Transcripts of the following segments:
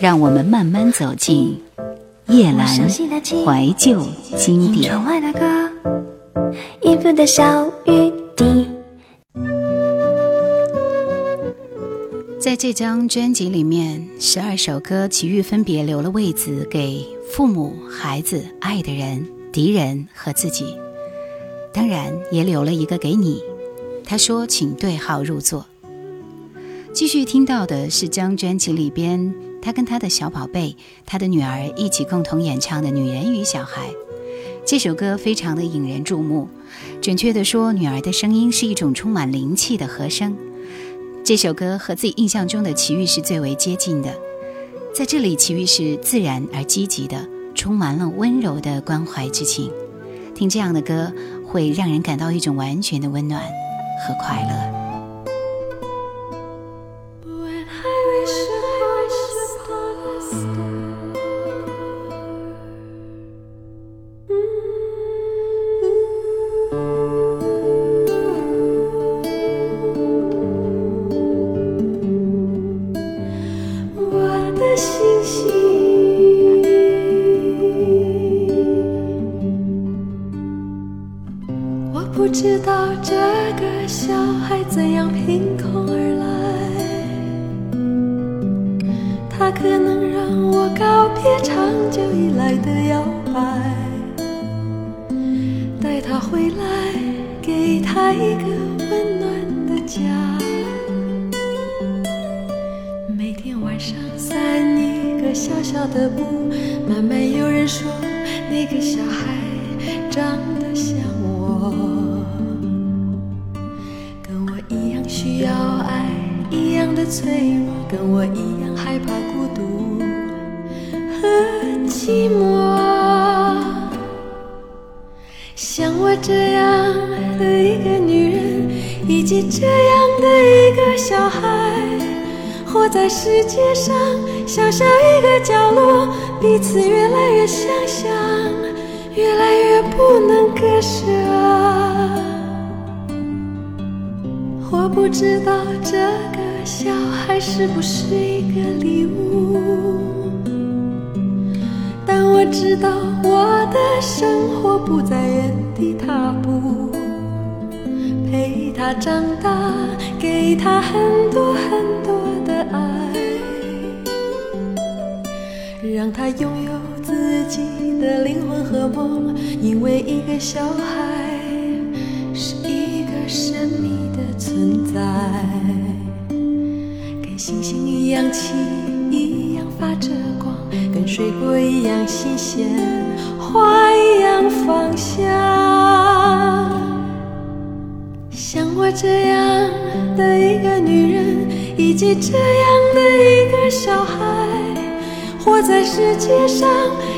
让我们慢慢走进叶阑怀旧经典。在这张专辑里面，十二首歌，齐豫分别留了位子给父母、孩子、爱的人、敌人和自己，当然也留了一个给你。他说：“请对号入座。”继续听到的是张专辑里边，他跟他的小宝贝、他的女儿一起共同演唱的《女人与小孩》。这首歌非常的引人注目，准确的说，女儿的声音是一种充满灵气的和声。这首歌和自己印象中的奇遇是最为接近的，在这里，奇遇是自然而积极的，充满了温柔的关怀之情。听这样的歌，会让人感到一种完全的温暖和快乐。知道这个小孩怎样凭空而来，他可能让我告别长久以来的摇摆，带他回来，给他一个温暖的家。每天晚上散一个小小的步，慢慢有人说那个小孩长。脆弱，跟我一样害怕孤独和寂寞。像我这样的一个女人，以及这样的一个小孩，活在世界上小小一个角落，彼此越来越相像，越来越不能割舍。我不知道这个。小孩是不是一个礼物？但我知道我的生活不在原地踏步，陪他长大，给他很多很多的爱，让他拥有自己的灵魂和梦，因为一个小孩是一个神秘的存在。星星一样轻，一样发着光，跟水果一样新鲜，花一样芳香。像我这样的一个女人，以及这样的一个小孩，活在世界上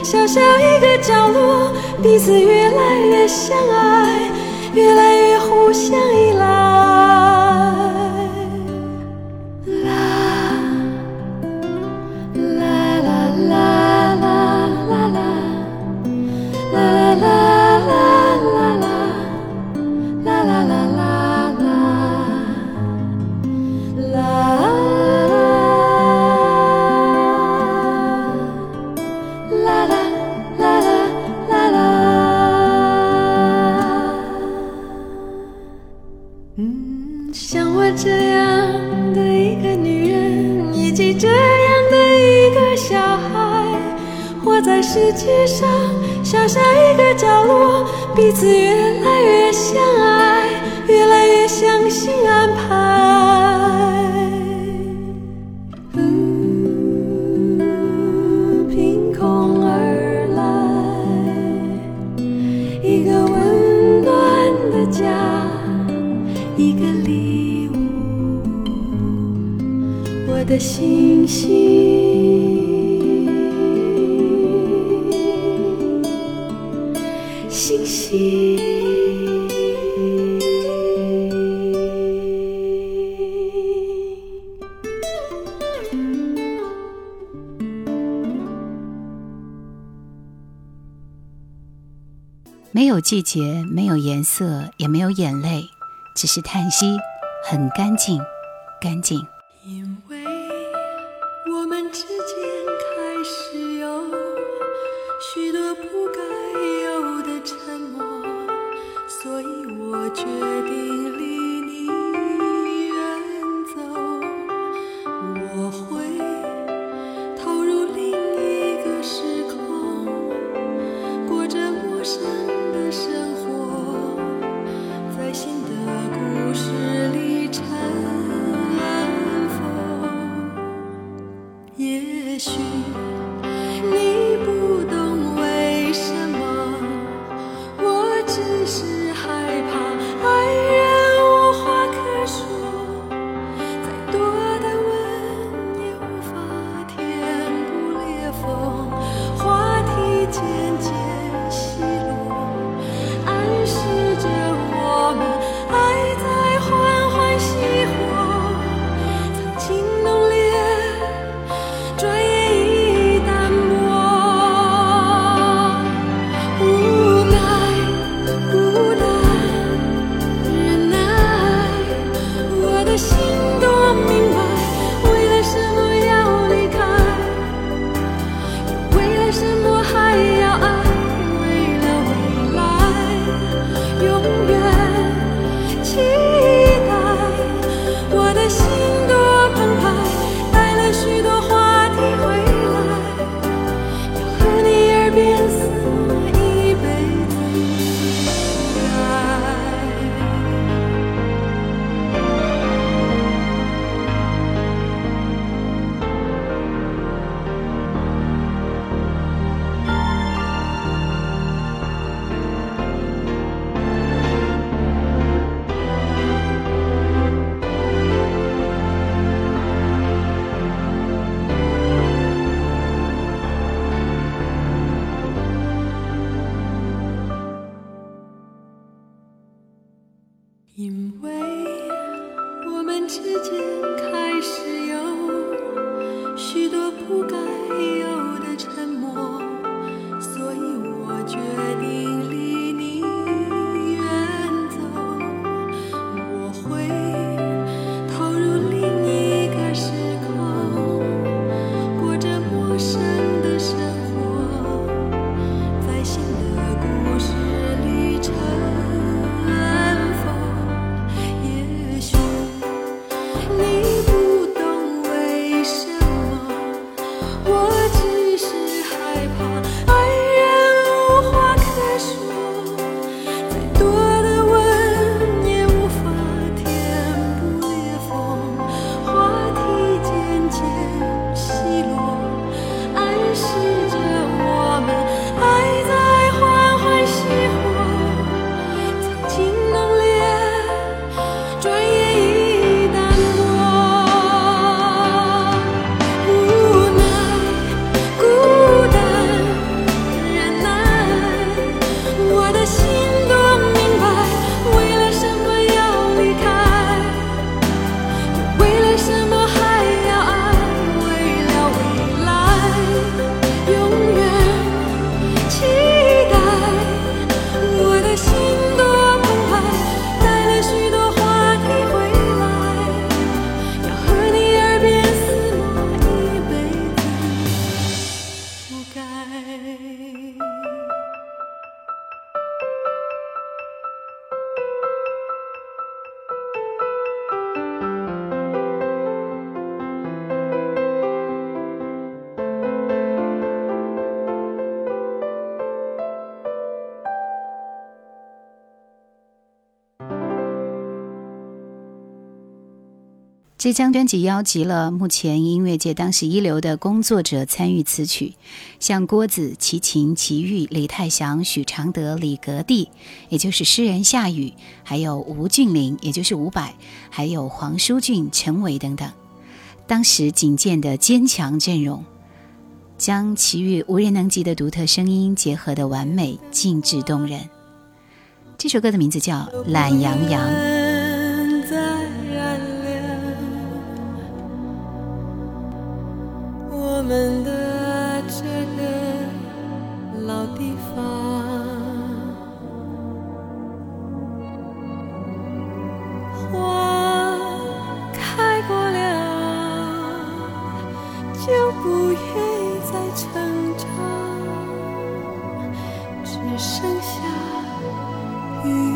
小小一个角落，彼此越来越相爱，越来越互相依赖。世界上小小一个角落，彼此越来越相爱，越来越相信安排。凭空而来，一个温暖的家，一个礼物，我的星星。没有季节，没有颜色，也没有眼泪，只是叹息，很干净，干净。这张专辑邀集了目前音乐界当时一流的工作者参与词曲，像郭子、齐秦、齐豫、李泰祥、许常德、李格弟，也就是诗人夏雨，还有吴俊麟，也就是伍佰，还有黄舒骏、陈伟等等。当时仅见的坚强阵容，将齐豫无人能及的独特声音结合的完美，静致动人。这首歌的名字叫《懒羊羊》。我们的这个老地方花开过了，就不愿意再成长。只剩下雨。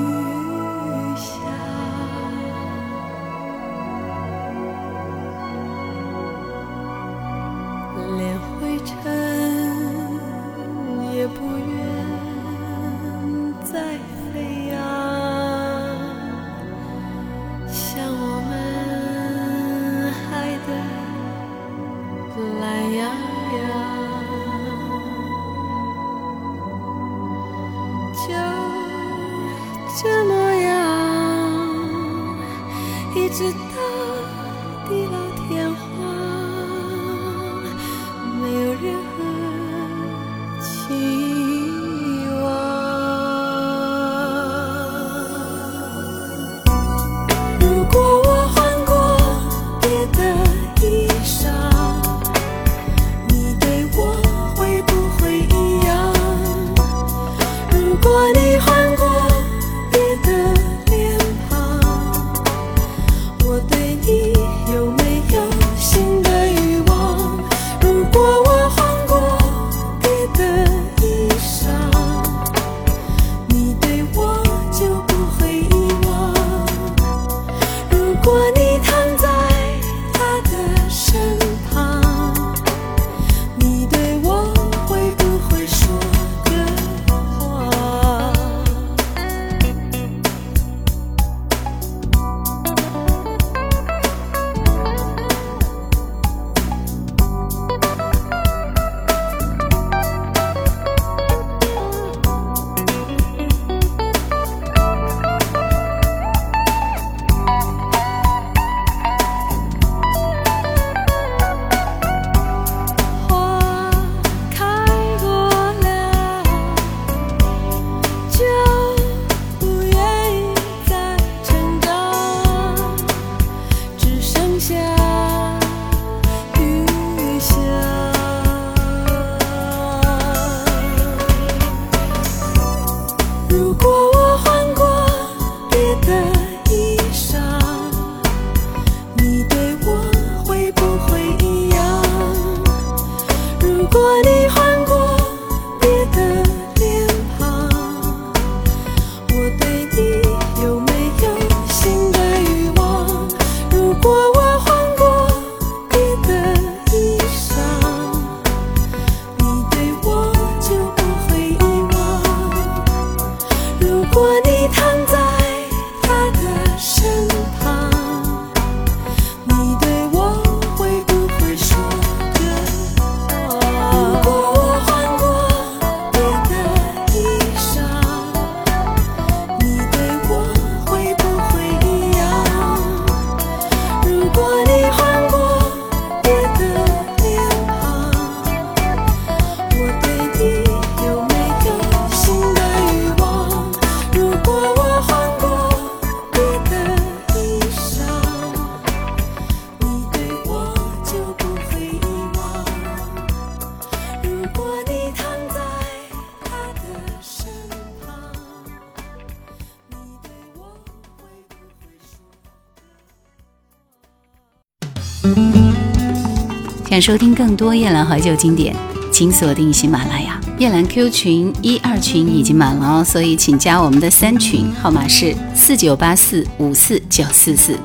想收听更多夜兰怀旧经典，请锁定喜马拉雅。夜兰 Q 群一二群已经满了哦，所以请加我们的三群，号码是四九八四五四九四四。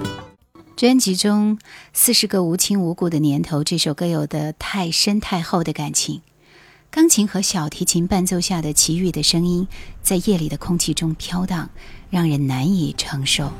专辑中《四十个无亲无故的年头》这首歌有的太深太厚的感情，钢琴和小提琴伴奏下的奇遇的声音，在夜里的空气中飘荡，让人难以承受。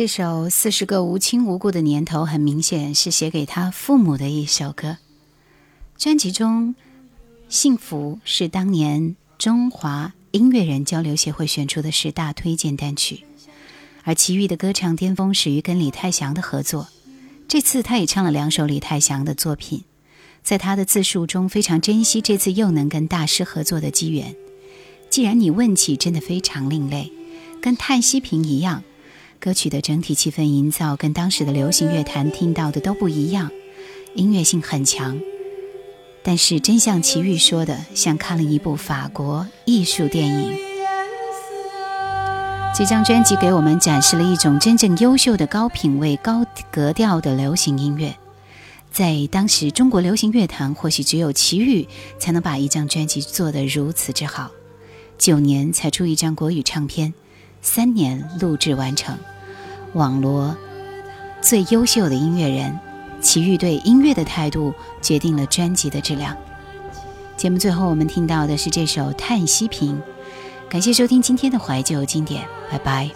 这首《四十个无亲无故的年头》很明显是写给他父母的一首歌。专辑中，《幸福》是当年中华音乐人交流协会选出的十大推荐单曲，而齐豫的歌唱巅峰始于跟李泰祥的合作。这次他也唱了两首李泰祥的作品，在他的自述中非常珍惜这次又能跟大师合作的机缘。既然你问起，真的非常另类，跟叹息瓶一样。歌曲的整体气氛营造跟当时的流行乐坛听到的都不一样，音乐性很强。但是真像齐豫说的，像看了一部法国艺术电影。这张专辑给我们展示了一种真正优秀的高品位、高格调的流行音乐。在当时中国流行乐坛，或许只有齐豫才能把一张专辑做得如此之好。九年才出一张国语唱片。三年录制完成，网罗最优秀的音乐人，齐豫对音乐的态度决定了专辑的质量。节目最后我们听到的是这首《叹息瓶》，感谢收听今天的怀旧经典，拜拜。